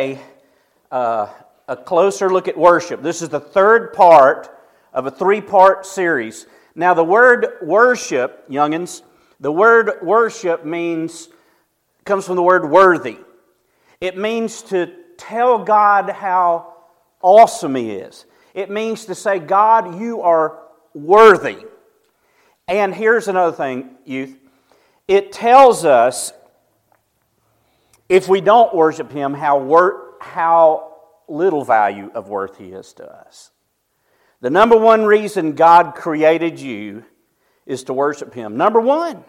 today uh, a closer look at worship. This is the third part of a three part series. Now, the word worship, youngins, the word worship means, comes from the word worthy. It means to tell God how awesome He is. It means to say, God, you are worthy. And here's another thing, youth it tells us if we don't worship Him, how, wor- how little value of worth He is to us. The number one reason God created you is to worship Him. Number one.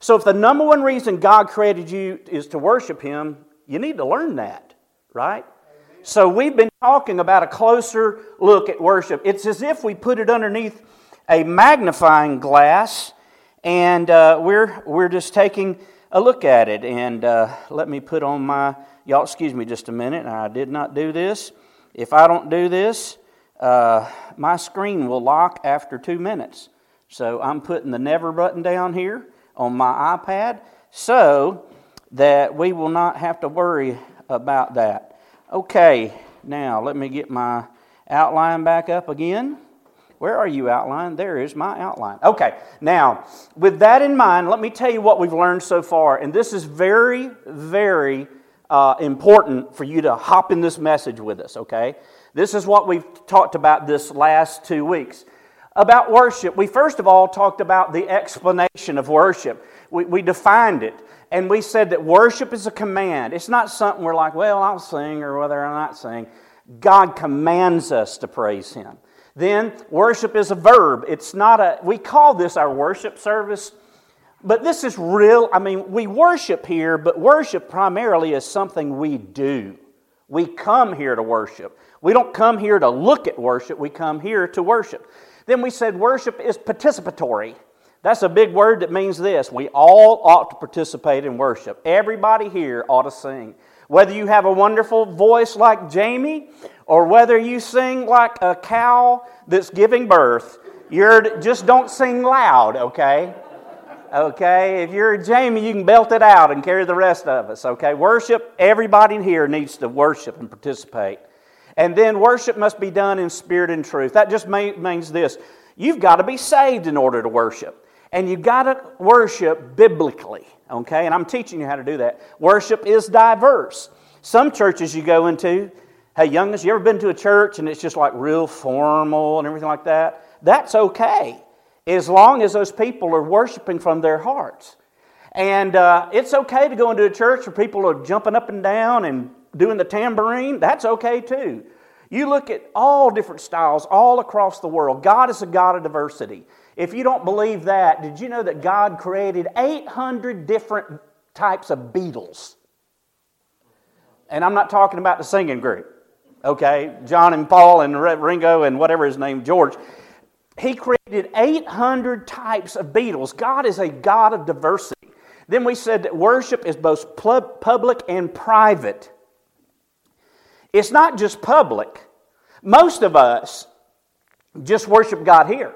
So, if the number one reason God created you is to worship Him, you need to learn that, right? So, we've been talking about a closer look at worship. It's as if we put it underneath a magnifying glass and uh, we're, we're just taking a look at it. And uh, let me put on my, y'all excuse me just a minute. I did not do this. If I don't do this, uh, my screen will lock after two minutes. So I'm putting the never button down here on my iPad so that we will not have to worry about that. Okay, now let me get my outline back up again. Where are you, outline? There is my outline. Okay, now, with that in mind, let me tell you what we've learned so far. And this is very, very uh, important for you to hop in this message with us, okay? This is what we've talked about this last two weeks. About worship, we first of all talked about the explanation of worship. We, we defined it. And we said that worship is a command. It's not something we're like, well, I'll sing or whether I'm not sing. God commands us to praise Him. Then worship is a verb. It's not a, we call this our worship service, but this is real. I mean, we worship here, but worship primarily is something we do. We come here to worship. We don't come here to look at worship, we come here to worship. Then we said worship is participatory. That's a big word that means this we all ought to participate in worship. Everybody here ought to sing. Whether you have a wonderful voice like Jamie or whether you sing like a cow that's giving birth, you're just don't sing loud, okay? Okay, if you're a Jamie, you can belt it out and carry the rest of us, okay? Worship, everybody here needs to worship and participate. And then worship must be done in spirit and truth. That just means this you've got to be saved in order to worship. And you've got to worship biblically, okay? And I'm teaching you how to do that. Worship is diverse. Some churches you go into, Hey, youngest, you ever been to a church and it's just like real formal and everything like that? That's okay, as long as those people are worshiping from their hearts. And uh, it's okay to go into a church where people are jumping up and down and doing the tambourine. That's okay too. You look at all different styles all across the world. God is a God of diversity. If you don't believe that, did you know that God created 800 different types of Beatles? And I'm not talking about the singing group okay? John and Paul and Ringo and whatever his name, George. He created 800 types of beetles. God is a God of diversity. Then we said that worship is both public and private. It's not just public. Most of us just worship God here.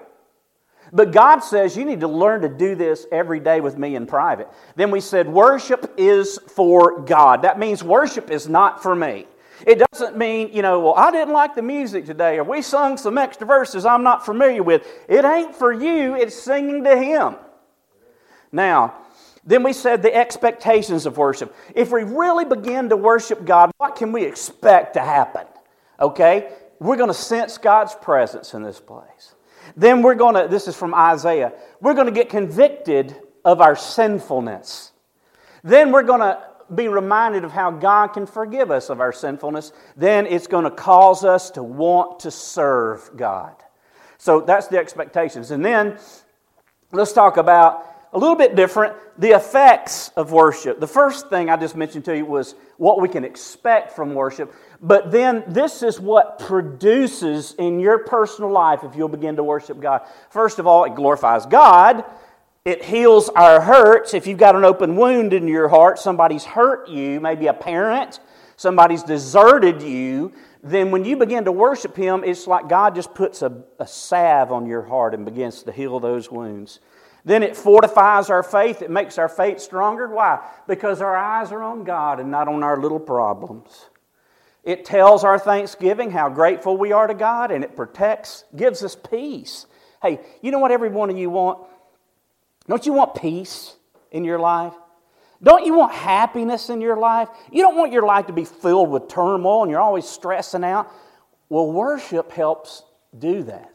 But God says you need to learn to do this every day with me in private. Then we said worship is for God. That means worship is not for me. It doesn't mean, you know, well, I didn't like the music today, or we sung some extra verses I'm not familiar with. It ain't for you, it's singing to Him. Now, then we said the expectations of worship. If we really begin to worship God, what can we expect to happen? Okay? We're going to sense God's presence in this place. Then we're going to, this is from Isaiah, we're going to get convicted of our sinfulness. Then we're going to be reminded of how God can forgive us of our sinfulness, then it's going to cause us to want to serve God. So that's the expectations. And then let's talk about a little bit different the effects of worship. The first thing I just mentioned to you was what we can expect from worship. But then this is what produces in your personal life if you'll begin to worship God. First of all, it glorifies God. It heals our hurts. If you've got an open wound in your heart, somebody's hurt you, maybe a parent, somebody's deserted you, then when you begin to worship Him, it's like God just puts a, a salve on your heart and begins to heal those wounds. Then it fortifies our faith. It makes our faith stronger. Why? Because our eyes are on God and not on our little problems. It tells our thanksgiving how grateful we are to God, and it protects, gives us peace. Hey, you know what every one of you want? Don't you want peace in your life? Don't you want happiness in your life? You don't want your life to be filled with turmoil and you're always stressing out. Well, worship helps do that.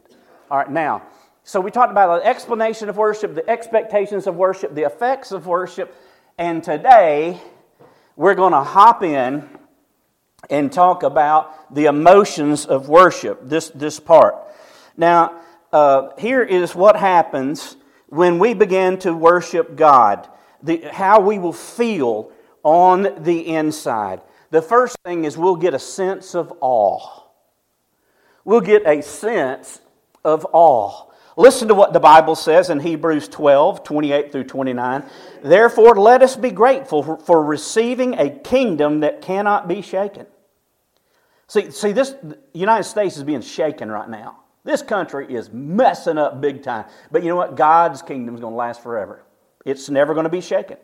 All right, now, so we talked about the explanation of worship, the expectations of worship, the effects of worship, and today we're going to hop in and talk about the emotions of worship, this, this part. Now, uh, here is what happens when we begin to worship God, the, how we will feel on the inside. The first thing is we'll get a sense of awe. We'll get a sense of awe. Listen to what the Bible says in Hebrews 12, 28 through 29. Therefore, let us be grateful for, receiving a kingdom that cannot be shaken. See, see, this United States is being shaken right now. This country is messing up big time. But you know what? God's kingdom is going to last forever. It's never going to be shaken.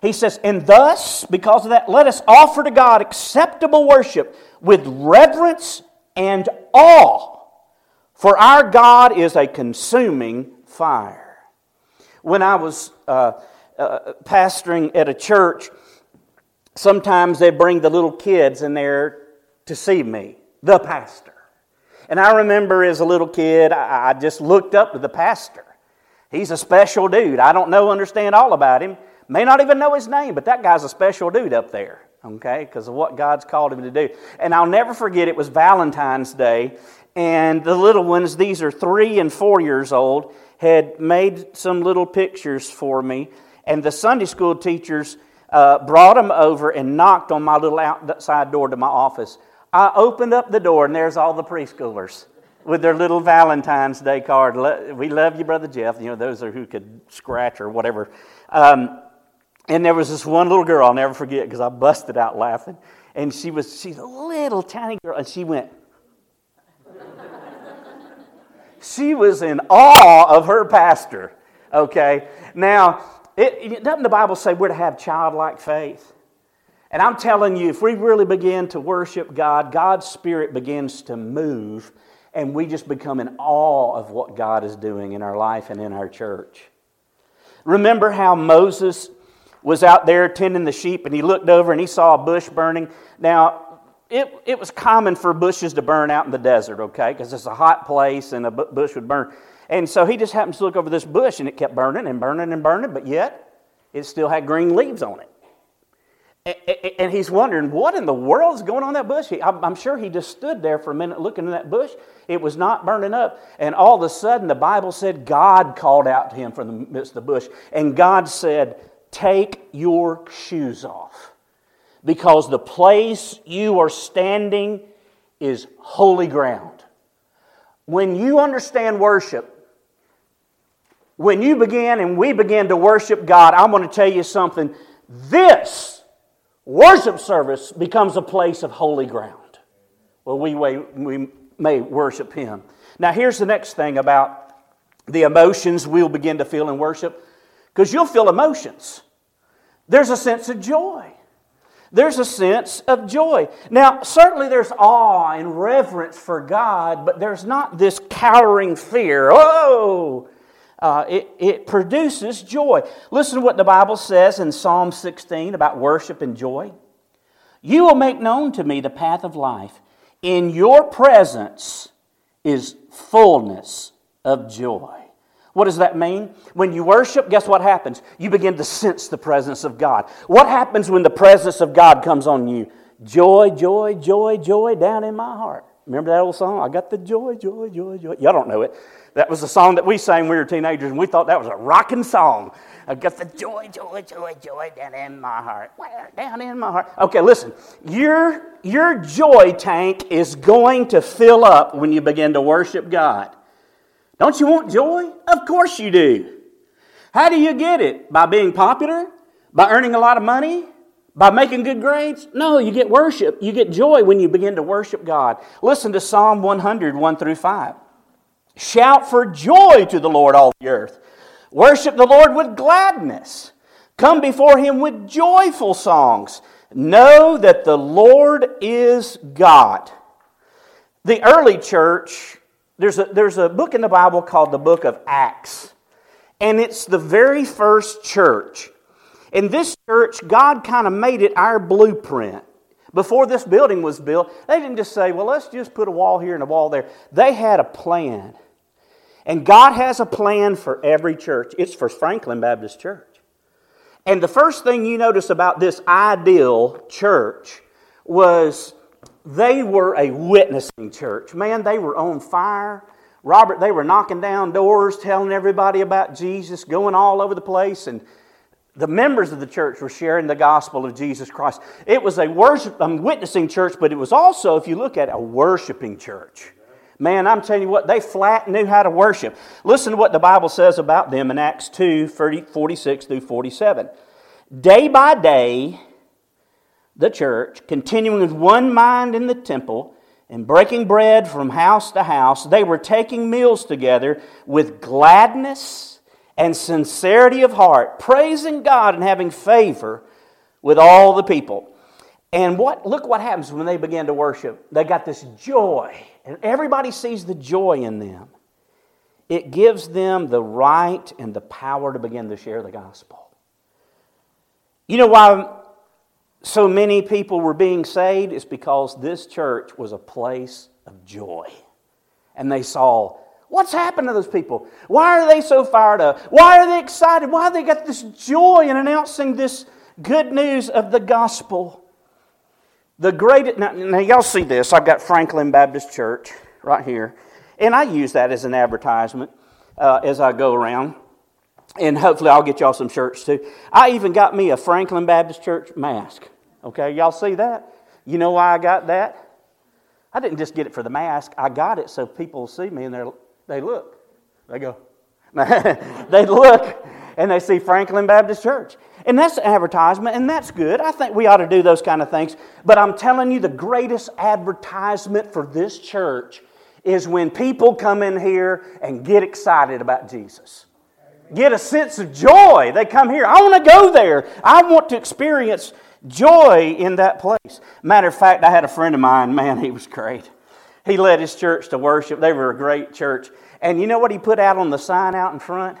He says, And thus, because of that, let us offer to God acceptable worship with reverence and awe. For our God is a consuming fire. When I was uh, uh, pastoring at a church, sometimes they bring the little kids in there to see me, the pastor. And I remember as a little kid, I, just looked up to the pastor. He's a special dude. I don't know, understand all about him. May not even know his name, but that guy's a special dude up there, okay, because of what God's called him to do. And I'll never forget it was Valentine's Day, and the little ones, these are three and four years old, had made some little pictures for me. And the Sunday school teachers uh, brought them over and knocked on my little outside door to my office. I opened up the door, and there's all the preschoolers with their little Valentine's Day card. We love you, Brother Jeff. You know, those are who could scratch or whatever. Um, and there was this one little girl, I'll never forget because I busted out laughing. And she was, she's a little tiny girl, and she went, she was in awe of her pastor. Okay? Now, it, doesn't the Bible say we're to have childlike faith? And I'm telling you, if we really begin to worship God, God's Spirit begins to move, and we just become in awe of what God is doing in our life and in our church. Remember how Moses was out there tending the sheep and he looked over and he saw a bush burning? Now, it, it was common for bushes to burn out in the desert, okay, because it's a hot place and a bush would burn. And so he just happens to look over this bush and it kept burning and burning and burning, but yet it still had green leaves on it. And he's wondering, what in the world is going on in that bush? I'm sure he just stood there for a minute looking in that bush. It was not burning up. And all of a sudden, the Bible said God called out to him from the midst of the bush. And God said, Take your shoes off, because the place you are standing is holy ground. When you understand worship, when you begin and we begin to worship God, I'm going to tell you something. This Worship service becomes a place of holy ground where we, we may worship Him. Now, here's the next thing about the emotions we'll begin to feel in worship, because you'll feel emotions. There's a sense of joy. There's a sense of joy. Now, certainly there's awe and reverence for God, but there's not this cowering fear. Oh, uh, it, it produces joy. Listen to what the Bible says in Psalm 16 about worship and joy. You will make known to me the path of life. In your presence is fullness of joy. What does that mean? When you worship, guess what happens? You begin to sense the presence of God. What happens when the presence of God comes on you? Joy, joy, joy, joy down in my heart. Remember that old song? I got the joy, joy, joy, joy. Y'all don't know it. That was a song that we sang when we were teenagers, and we thought that was a rocking song. I got the joy, joy, joy, joy down in my heart. Down in my heart. Okay, listen. Your, your joy tank is going to fill up when you begin to worship God. Don't you want joy? Of course you do. How do you get it? By being popular? By earning a lot of money? By making good grades? No, you get worship. You get joy when you begin to worship God. Listen to Psalm 100, 1 through 5. Shout for joy to the Lord, all the earth. Worship the Lord with gladness. Come before him with joyful songs. Know that the Lord is God. The early church, there's a, there's a book in the Bible called the book of Acts, and it's the very first church. In this church, God kind of made it our blueprint. Before this building was built, they didn't just say, well, let's just put a wall here and a wall there. They had a plan. And God has a plan for every church. It's for Franklin Baptist Church. And the first thing you notice about this ideal church was they were a witnessing church. Man, they were on fire. Robert, they were knocking down doors, telling everybody about Jesus, going all over the place. And the members of the church were sharing the gospel of Jesus Christ. It was a worship, a witnessing church, but it was also, if you look at it, a worshiping church. Man, I'm telling you what, they flat knew how to worship. Listen to what the Bible says about them in Acts 2 46 through 47. Day by day, the church, continuing with one mind in the temple and breaking bread from house to house, they were taking meals together with gladness and sincerity of heart, praising God and having favor with all the people. And what, look what happens when they begin to worship. They got this joy, and everybody sees the joy in them. It gives them the right and the power to begin to share the gospel. You know why so many people were being saved? It's because this church was a place of joy. And they saw what's happened to those people. Why are they so fired up? Why are they excited? Why have they got this joy in announcing this good news of the gospel? The greatest, now, now, y'all see this. I've got Franklin Baptist Church right here. And I use that as an advertisement uh, as I go around. And hopefully I'll get y'all some shirts too. I even got me a Franklin Baptist Church mask. Okay, y'all see that? You know why I got that? I didn't just get it for the mask. I got it so people see me and they they look. They go. they look and they see Franklin Baptist Church. And that's advertisement, and that's good. I think we ought to do those kind of things. But I'm telling you, the greatest advertisement for this church is when people come in here and get excited about Jesus. Get a sense of joy. They come here. I want to go there. I want to experience joy in that place. Matter of fact, I had a friend of mine, man, he was great. He led his church to worship. They were a great church. And you know what he put out on the sign out in front?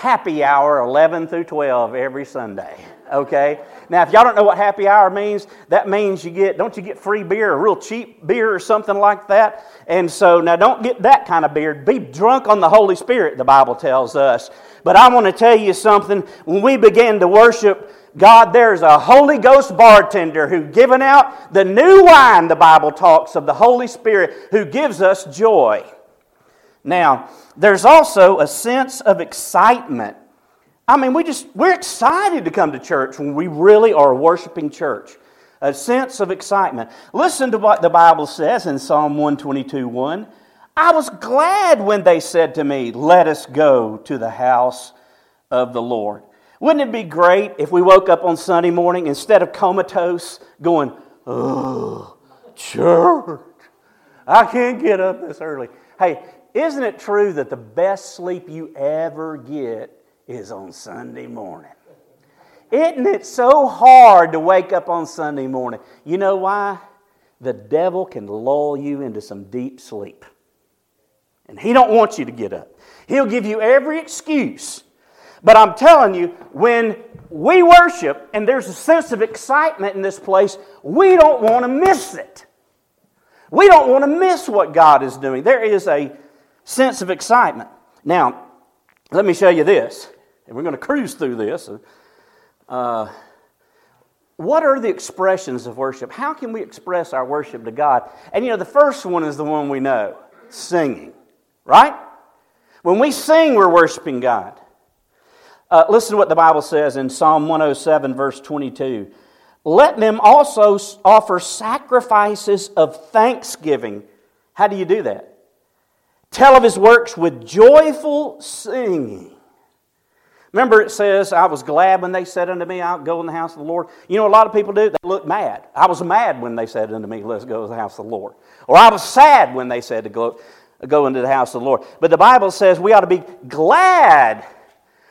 Happy hour 11 through 12 every Sunday. Okay? Now, if y'all don't know what happy hour means, that means you get, don't you get free beer, real cheap beer or something like that? And so, now don't get that kind of beer. Be drunk on the Holy Spirit, the Bible tells us. But I want to tell you something. When we begin to worship God, there's a Holy Ghost bartender who given out the new wine, the Bible talks of the Holy Spirit, who gives us joy. Now, there's also a sense of excitement. I mean, we just, we're excited to come to church when we really are a worshiping church. A sense of excitement. Listen to what the Bible says in Psalm 122 1. I was glad when they said to me, Let us go to the house of the Lord. Wouldn't it be great if we woke up on Sunday morning instead of comatose going, Oh, church, I can't get up this early. Hey, isn't it true that the best sleep you ever get is on Sunday morning? Isn't it so hard to wake up on Sunday morning? You know why? The devil can lull you into some deep sleep. And he don't want you to get up. He'll give you every excuse. But I'm telling you, when we worship and there's a sense of excitement in this place, we don't want to miss it. We don't want to miss what God is doing. There is a sense of excitement. Now, let me show you this, and we're going to cruise through this. Uh, what are the expressions of worship? How can we express our worship to God? And you know, the first one is the one we know singing, right? When we sing, we're worshiping God. Uh, listen to what the Bible says in Psalm 107, verse 22. Let them also offer sacrifices of thanksgiving. How do you do that? Tell of his works with joyful singing. Remember, it says, I was glad when they said unto me, I'll go in the house of the Lord. You know, a lot of people do, they look mad. I was mad when they said unto me, Let's go to the house of the Lord. Or I was sad when they said to go, go into the house of the Lord. But the Bible says we ought to be glad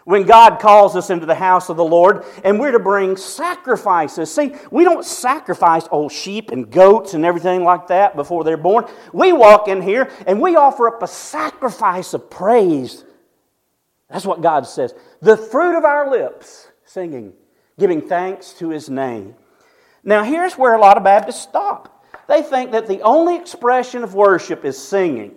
when God calls us into the house of the Lord and we're to bring sacrifices. See, we don't sacrifice old sheep and goats and everything like that before they're born. We walk in here and we offer up a sacrifice of praise. That's what God says. The fruit of our lips, singing, giving thanks to His name. Now, here's where a lot of Baptists stop. They think that the only expression of worship is singing.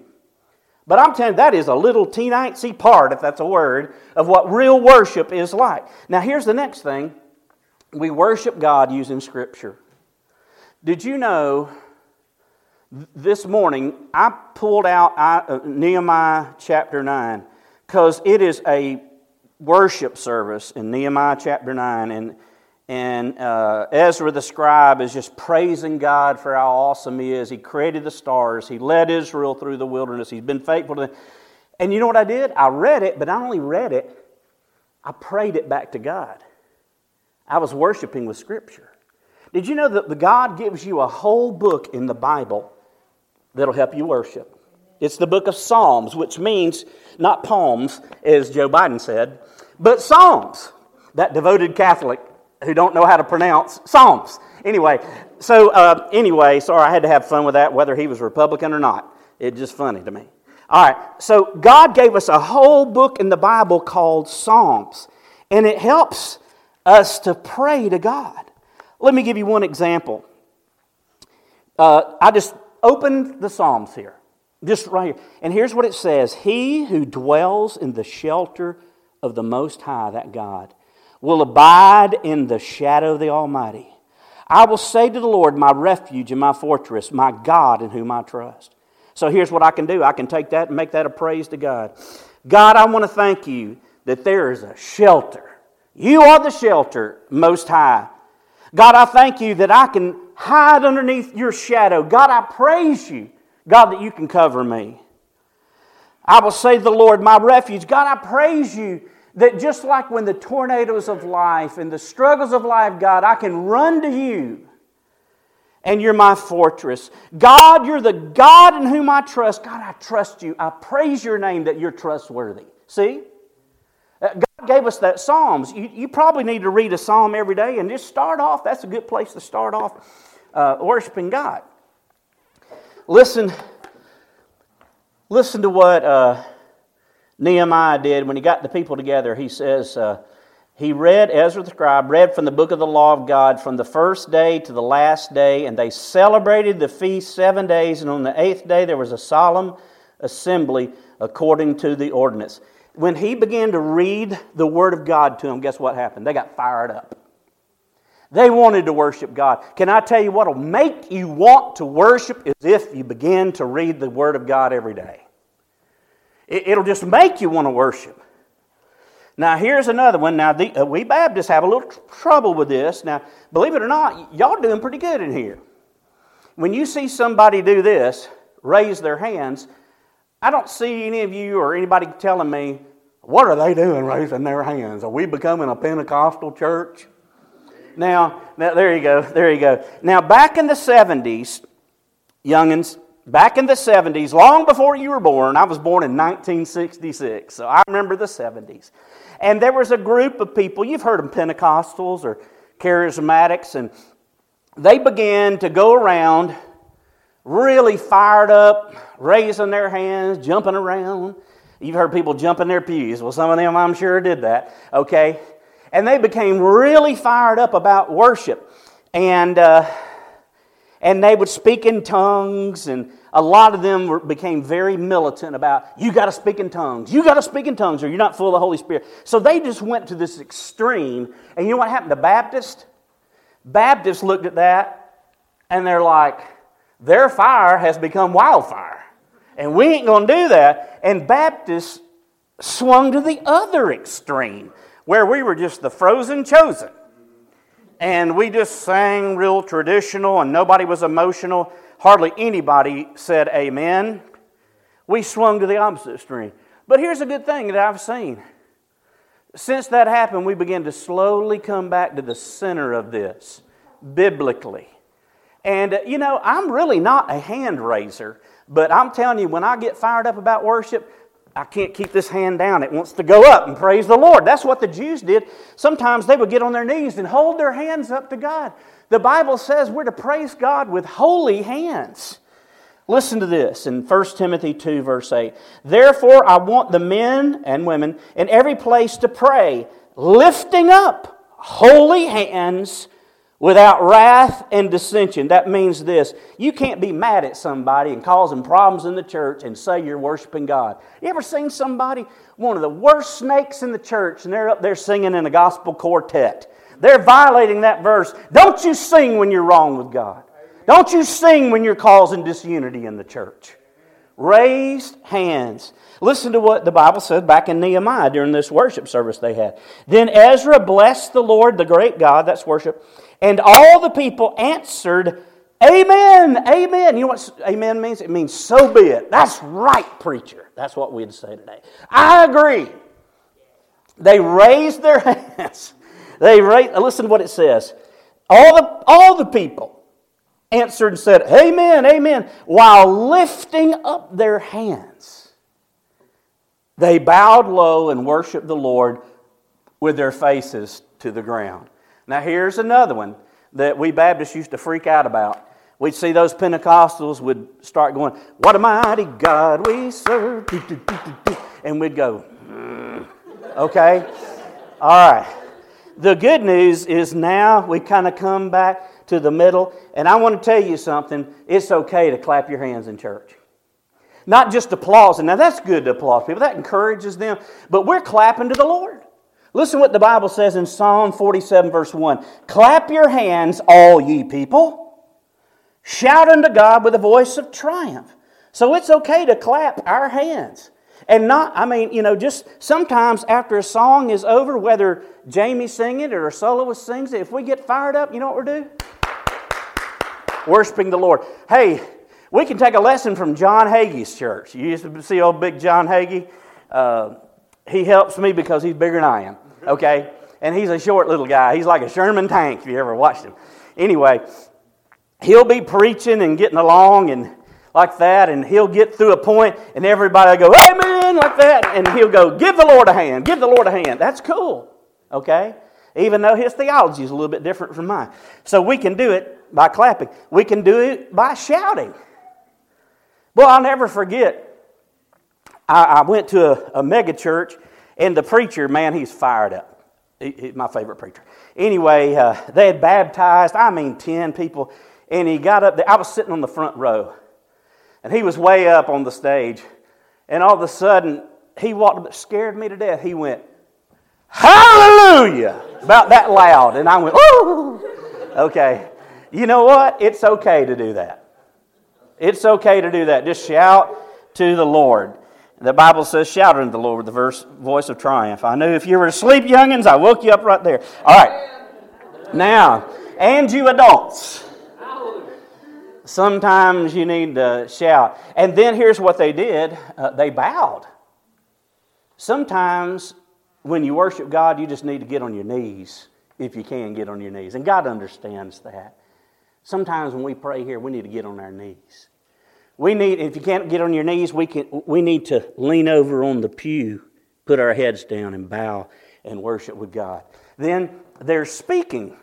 But I'm telling you, that is a little teensy part, if that's a word, of what real worship is like. Now, here's the next thing we worship God using Scripture. Did you know this morning I pulled out uh, Nehemiah chapter 9 because it is a worship service in Nehemiah chapter 9. And and uh, Ezra the scribe is just praising God for how awesome He is. He created the stars, He led Israel through the wilderness, He's been faithful to them. And you know what I did? I read it, but I only read it, I prayed it back to God. I was worshiping with Scripture. Did you know that the God gives you a whole book in the Bible that'll help you worship? It's the book of Psalms, which means not poems, as Joe Biden said, but Psalms. That devoted Catholic who don't know how to pronounce Psalms. Anyway, so uh, anyway, sorry, I had to have fun with that, whether he was Republican or not. It's just funny to me. All right, so God gave us a whole book in the Bible called Psalms, and it helps us to pray to God. Let me give you one example. Uh, I just opened the Psalms here, just right here. And here's what it says He who dwells in the shelter of the Most High, that God, will abide in the shadow of the Almighty. I will say to the Lord, my refuge and my fortress, my God in whom I trust. So here's what I can do I can take that and make that a praise to God. God, I want to thank you that there is a shelter. You are the shelter, Most High. God, I thank you that I can hide underneath your shadow. God, I praise you, God, that you can cover me. I will say to the Lord, my refuge. God, I praise you that just like when the tornadoes of life and the struggles of life, God, I can run to you and you're my fortress. God, you're the God in whom I trust. God, I trust you. I praise your name that you're trustworthy. See? Uh, God gave us that Psalms. You, you probably need to read a Psalm every day and just start off. That's a good place to start off uh, worshiping God. Listen, listen to what uh, Nehemiah did when he got the people together. He says, uh, he read, Ezra the scribe read from the book of the law of God from the first day to the last day, and they celebrated the feast seven days, and on the eighth day there was a solemn assembly according to the ordinance. When he began to read the word of God to them, guess what happened? They got fired up. They wanted to worship God. Can I tell you what will make you want to worship is if you begin to read the Word of God every day. It'll just make you want to worship. Now, here's another one. Now, the, uh, we Baptists have a little tr- trouble with this. Now, believe it or not, y'all doing pretty good in here. When you see somebody do this, raise their hands, I don't see any of you or anybody telling me, what are they doing raising their hands? Are we becoming a Pentecostal church? Now, now there you go, there you go. Now, back in the 70s, youngins, back in the 70s, long before you were born, I was born in 1966, so I remember the 70s. And there was a group of people, you've heard of Pentecostals or charismatics, and they began to go around really fired up, raising their hands, jumping around. You've heard people jumping their pews. Well, some of them, I'm sure, did that, okay? And they became really fired up about worship. And, uh, and they would speak in tongues, and a lot of them were, became very militant about, you got to speak in tongues, you got to speak in tongues, or you're not full of the Holy Spirit. So they just went to this extreme. And you know what happened to Baptists? Baptists looked at that, and they're like, their fire has become wildfire. And we ain't going to do that. And Baptists swung to the other extreme, where we were just the frozen chosen and we just sang real traditional and nobody was emotional. Hardly anybody said amen. We swung to the opposite extreme. But here's a good thing that I've seen. Since that happened, we began to slowly come back to the center of this biblically. And, uh, you know, I'm really not a hand raiser, but I'm telling you, when I get fired up about worship, I can't keep this hand down. It wants to go up and praise the Lord. That's what the Jews did. Sometimes they would get on their knees and hold their hands up to God. The Bible says we're to praise God with holy hands. Listen to this in 1 Timothy 2, verse 8. Therefore, I want the men and women in every place to pray, lifting up holy hands without wrath and dissension. That means this you can't be mad at somebody and causing problems in the church and say you're worshiping God. You ever seen somebody, one of the worst snakes in the church, and they're up there singing in a gospel quartet? They're violating that verse. Don't you sing when you're wrong with God. Don't you sing when you're causing disunity in the church. Raised hands. Listen to what the Bible said back in Nehemiah during this worship service they had. Then Ezra blessed the Lord, the great God, that's worship, and all the people answered, Amen, amen. You know what amen means? It means so be it. That's right, preacher. That's what we'd say today. I agree. They raised their hands. They raised, listen to what it says. All the, all the people answered and said, Amen, amen, while lifting up their hands. They bowed low and worshiped the Lord with their faces to the ground. Now, here's another one that we Baptists used to freak out about. We'd see those Pentecostals would start going, What a mighty God we serve. And we'd go, mm. Okay? All right. The good news is now we kind of come back to the middle. And I want to tell you something. It's okay to clap your hands in church. Not just applause. And now that's good to applaud people, that encourages them. But we're clapping to the Lord. Listen what the Bible says in Psalm 47, verse 1. Clap your hands, all ye people. Shout unto God with a voice of triumph. So it's okay to clap our hands. And not, I mean, you know, just sometimes after a song is over, whether Jamie's singing it or a soloist sings it, if we get fired up, you know what we do? Worshiping the Lord. Hey, we can take a lesson from John Hagee's church. You used to see old big John Hagee. Uh, he helps me because he's bigger than I am, okay? And he's a short little guy. He's like a Sherman tank if you ever watched him. Anyway, he'll be preaching and getting along and like that, and he'll get through a point, and everybody will go, Amen, like that, and he'll go, Give the Lord a hand, give the Lord a hand. That's cool, okay? Even though his theology is a little bit different from mine. So we can do it by clapping, we can do it by shouting. Well, I'll never forget I, I went to a, a, mega church, and the preacher, man, he's fired up. He, he's my favorite preacher. Anyway, uh, they had baptized, I mean, 10 people, and he got up there. I was sitting on the front row, and he was way up on the stage, and all of a sudden, he walked up, scared me to death. He went, Hallelujah! About that loud. And I went, Ooh! Okay. You know what? It's okay to do that. It's okay to do that. Just shout to the Lord. The Bible says, shout unto the Lord with the verse, voice of triumph. I knew if you were asleep, youngins, I woke you up right there. All right. Now, and you adults. Sometimes you need to shout. And then here's what they did uh, they bowed. Sometimes when you worship God, you just need to get on your knees if you can get on your knees. And God understands that. Sometimes when we pray here, we need to get on our knees. We need, if you can't get on your knees, we, can, we need to lean over on the pew, put our heads down, and bow and worship with God. Then there's speaking.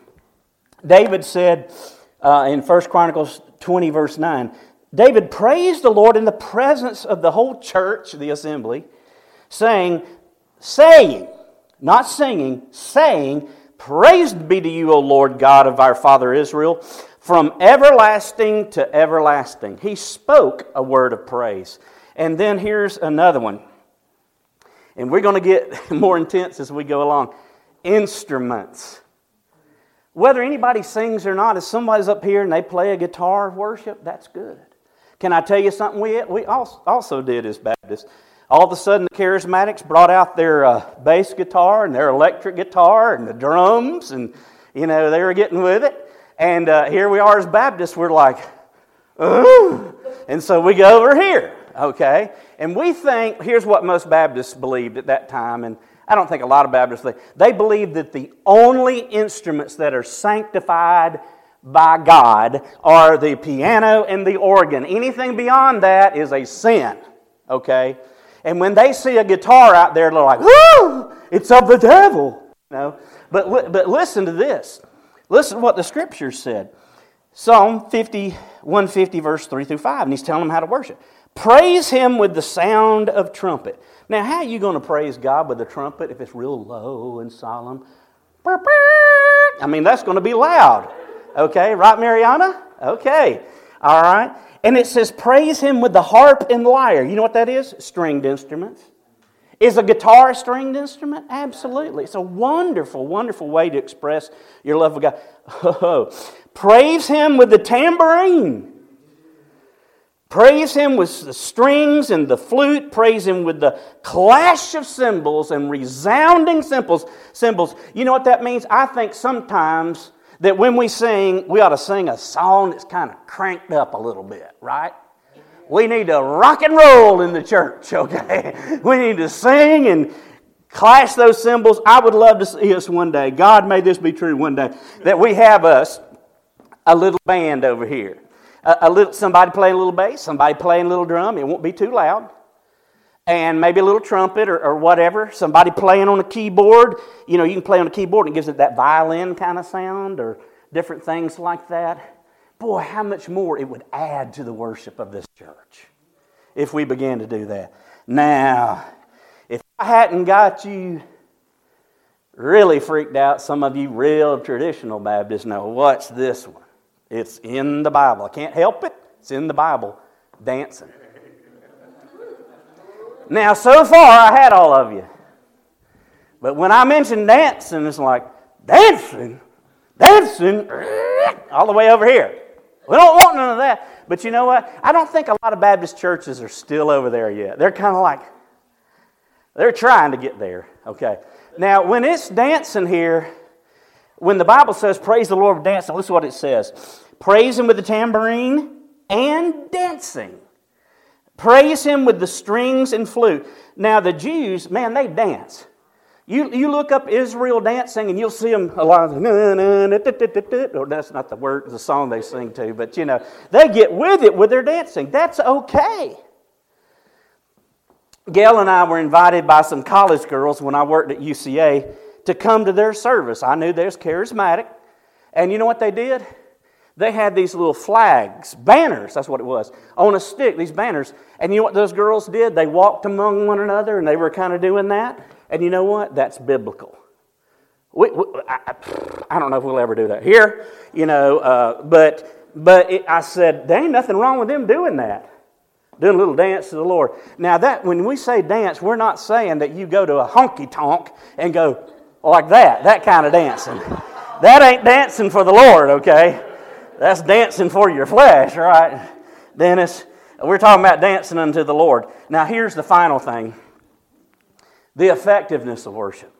David said uh, in 1 Chronicles 20, verse 9, David praised the Lord in the presence of the whole church, the assembly, saying, saying, not singing, saying, Praised be to you, O Lord God of our father Israel from everlasting to everlasting. He spoke a word of praise. And then here's another one. And we're going to get more intense as we go along. Instruments. Whether anybody sings or not, if somebody's up here and they play a guitar of worship, that's good. Can I tell you something we, we also did as Baptists? All of a sudden, the charismatics brought out their uh, bass guitar and their electric guitar and the drums, and you know they were getting with it. And uh, here we are as Baptists, we're like, ooh. And so we go over here, okay? And we think, here's what most Baptists believed at that time, and I don't think a lot of Baptists, they, they believe that the only instruments that are sanctified by God are the piano and the organ. Anything beyond that is a sin, okay? And when they see a guitar out there, they're like, "Whoo! It's of the devil." You know? But but listen to this. Listen to what the scripture said. Psalm 50, 150, verse 3 through 5, and he's telling them how to worship. Praise him with the sound of trumpet. Now, how are you going to praise God with a trumpet if it's real low and solemn? I mean, that's going to be loud. Okay, right, Mariana? Okay, all right. And it says, praise him with the harp and lyre. You know what that is? Stringed instruments. Is a guitar a stringed instrument? Absolutely. It's a wonderful, wonderful way to express your love for God. Oh, praise him with the tambourine. Praise him with the strings and the flute. Praise him with the clash of cymbals and resounding cymbals. Cymbals. You know what that means? I think sometimes that when we sing, we ought to sing a song that's kind of cranked up a little bit, right? We need to rock and roll in the church, okay? We need to sing and clash those cymbals. I would love to see us one day. God, may this be true one day, that we have us a little band over here a, a little, somebody playing a little bass, somebody playing a little drum. It won't be too loud. And maybe a little trumpet or, or whatever. Somebody playing on a keyboard. You know, you can play on a keyboard and it gives it that violin kind of sound or different things like that. Boy, how much more it would add to the worship of this church if we began to do that. Now, if I hadn't got you really freaked out, some of you real traditional Baptists know what's this one? It's in the Bible. I can't help it. It's in the Bible. Dancing. Now, so far, I had all of you. But when I mentioned dancing, it's like, dancing? Dancing? All the way over here. We don't want none of that. But you know what? I don't think a lot of Baptist churches are still over there yet. They're kind of like, they're trying to get there. Okay. Now, when it's dancing here, when the Bible says praise the Lord with dancing, listen to what it says. Praise him with the tambourine and dancing. Praise him with the strings and flute. Now, the Jews, man, they dance. You, you look up Israel dancing and you'll see them a lot of, that's not the word, the song they sing to, but you know, they get with it with their dancing. That's okay. Gail and I were invited by some college girls when I worked at UCA to come to their service. I knew they was charismatic. And you know what they did? They had these little flags, banners, that's what it was, on a stick, these banners. And you know what those girls did? They walked among one another and they were kind of doing that. And you know what? That's biblical. We, we, I, I, don't know if we'll ever do that here, you know, uh, but, but it, I said, there ain't nothing wrong with them doing that doing a little dance to the Lord. Now that when we say dance, we're not saying that you go to a honky tonk and go, like that, that kind of dancing. that ain't dancing for the Lord, okay? That's dancing for your flesh, right? Dennis, we're talking about dancing unto the Lord. Now, here's the final thing the effectiveness of worship.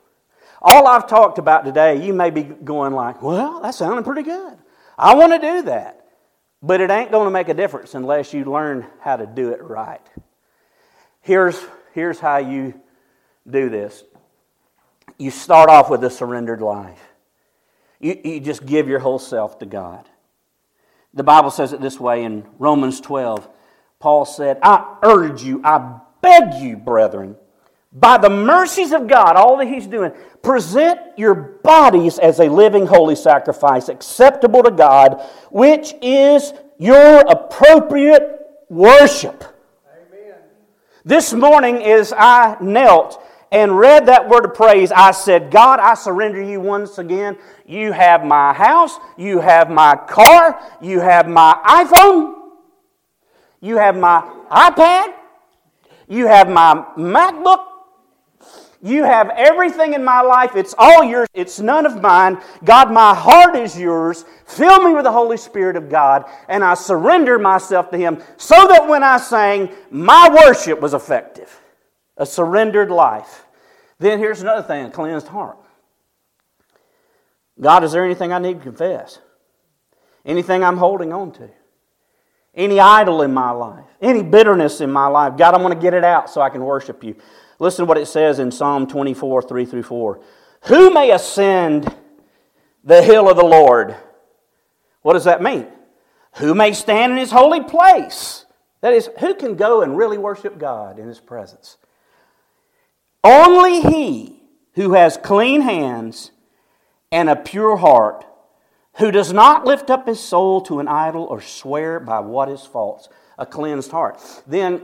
All I've talked about today, you may be going like, well, that sounded pretty good. I want to do that. But it ain't going to make a difference unless you learn how to do it right. Here's, here's how you do this you start off with a surrendered life. You, you just give your whole self to God. The Bible says it this way in Romans 12. Paul said, I urge you, I beg you, brethren, by the mercies of God, all that He's doing, present your bodies as a living holy sacrifice, acceptable to God, which is your appropriate worship. Amen. This morning, as I knelt and read that word of praise, I said, God, I surrender you once again. You have my house, you have my car, you have my iPhone, you have my iPad, you have my MacBook, you have everything in my life. It's all yours. It's none of mine. God, my heart is yours. Fill me with the Holy Spirit of God, and I surrender myself to Him so that when I sang, my worship was effective a surrendered life. Then here's another thing a cleansed heart. God, is there anything I need to confess? Anything I'm holding on to? Any idol in my life? Any bitterness in my life? God, I'm going to get it out so I can worship you. Listen to what it says in Psalm 24, 3 through 4. Who may ascend the hill of the Lord? What does that mean? Who may stand in his holy place? That is, who can go and really worship God in his presence? Only he who has clean hands and a pure heart, who does not lift up his soul to an idol or swear by what is false, a cleansed heart. Then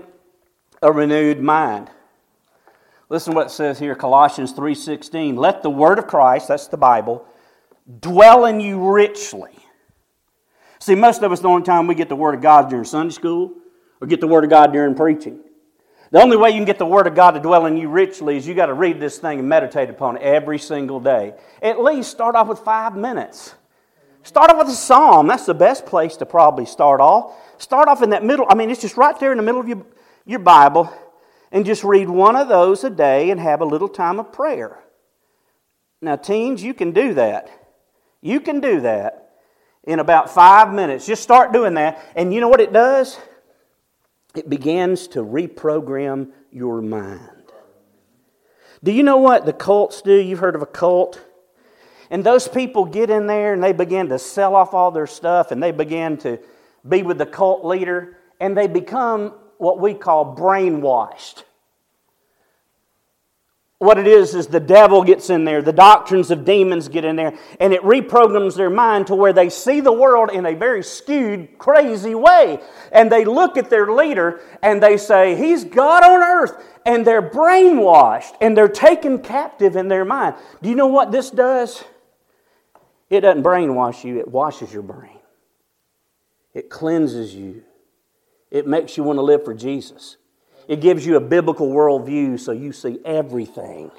a renewed mind. Listen to what it says here, Colossians 3:16. Let the word of Christ, that's the Bible, dwell in you richly. See, most of us the only time we get the word of God during Sunday school or get the word of God during preaching. The only way you can get the Word of God to dwell in you richly is you got to read this thing and meditate upon it every single day. At least start off with five minutes. Start off with a psalm. That's the best place to probably start off. Start off in that middle. I mean, it's just right there in the middle of your, your Bible. And just read one of those a day and have a little time of prayer. Now, teens, you can do that. You can do that in about five minutes. Just start doing that. And you know what it does? it begins to reprogram your mind. Do you know what the cults do? You've heard of a cult? And those people get in there and they begin to sell off all their stuff and they begin to be with the cult leader and they become what we call brainwashed what it is is the devil gets in there, the doctrines of demons get in there, and it reprograms their mind to where they see the world in a very skewed, crazy way. And they look at their leader and they say, He's God on earth. And they're brainwashed and they're taken captive in their mind. Do you know what this does? It doesn't brainwash you, it washes your brain, it cleanses you, it makes you want to live for Jesus. It gives you a biblical worldview so you see everything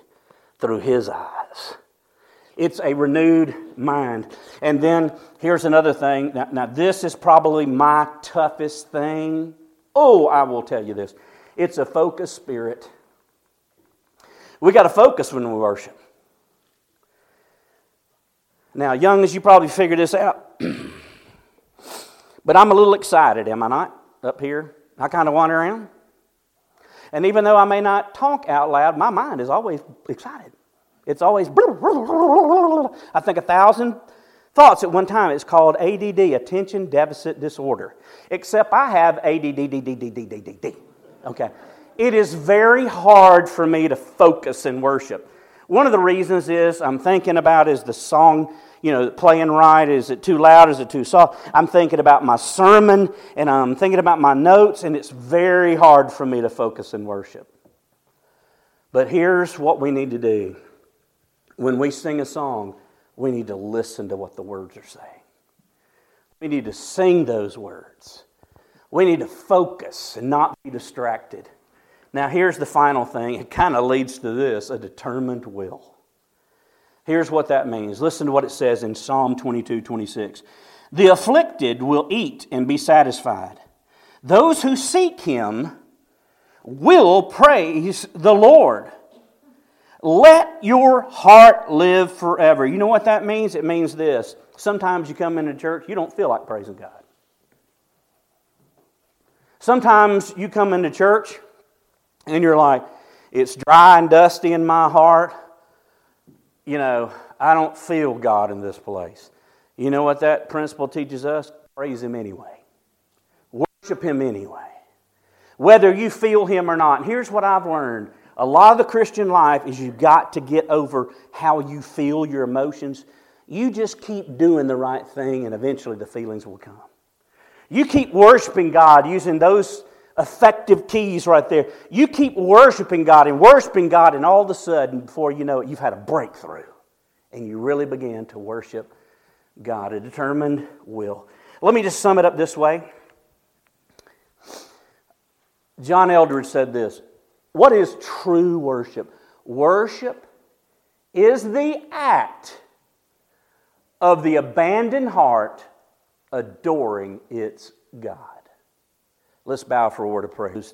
through His eyes. It's a renewed mind. And then here's another thing. Now, now, this is probably my toughest thing. Oh, I will tell you this it's a focused spirit. We got to focus when we worship. Now, young as you probably figured this out, but I'm a little excited, am I not? Up here, I kind of wander around. And even though I may not talk out loud, my mind is always excited. It's always, I think a thousand thoughts at one time. It's called ADD, Attention Deficit Disorder. Except I have ADD. Okay. It is very hard for me to focus in worship. One of the reasons is I'm thinking about is the song you know, playing right? Is it too loud? Is it too soft? I'm thinking about my sermon and I'm thinking about my notes, and it's very hard for me to focus in worship. But here's what we need to do when we sing a song, we need to listen to what the words are saying. We need to sing those words. We need to focus and not be distracted. Now, here's the final thing. It kind of leads to this a determined will. Here's what that means. Listen to what it says in Psalm 22 26. The afflicted will eat and be satisfied. Those who seek him will praise the Lord. Let your heart live forever. You know what that means? It means this. Sometimes you come into church, you don't feel like praising God. Sometimes you come into church and you're like, it's dry and dusty in my heart you know, I don't feel God in this place. You know what that principle teaches us? Praise Him anyway. Worship Him anyway. Whether you feel Him or not. And here's what I've learned a lot of the Christian life is you've got to get over how you feel your emotions. You just keep doing the right thing, and eventually the feelings will come. You keep worshiping God using those effective keys right there. You keep worshiping God and worshiping God, and all of a sudden, before you know it, you've had a breakthrough. And you really begin to worship God, a determined will. Let me just sum it up this way. John Eldredge said this What is true worship? Worship is the act of the abandoned heart adoring its God. Let's bow for a word of praise.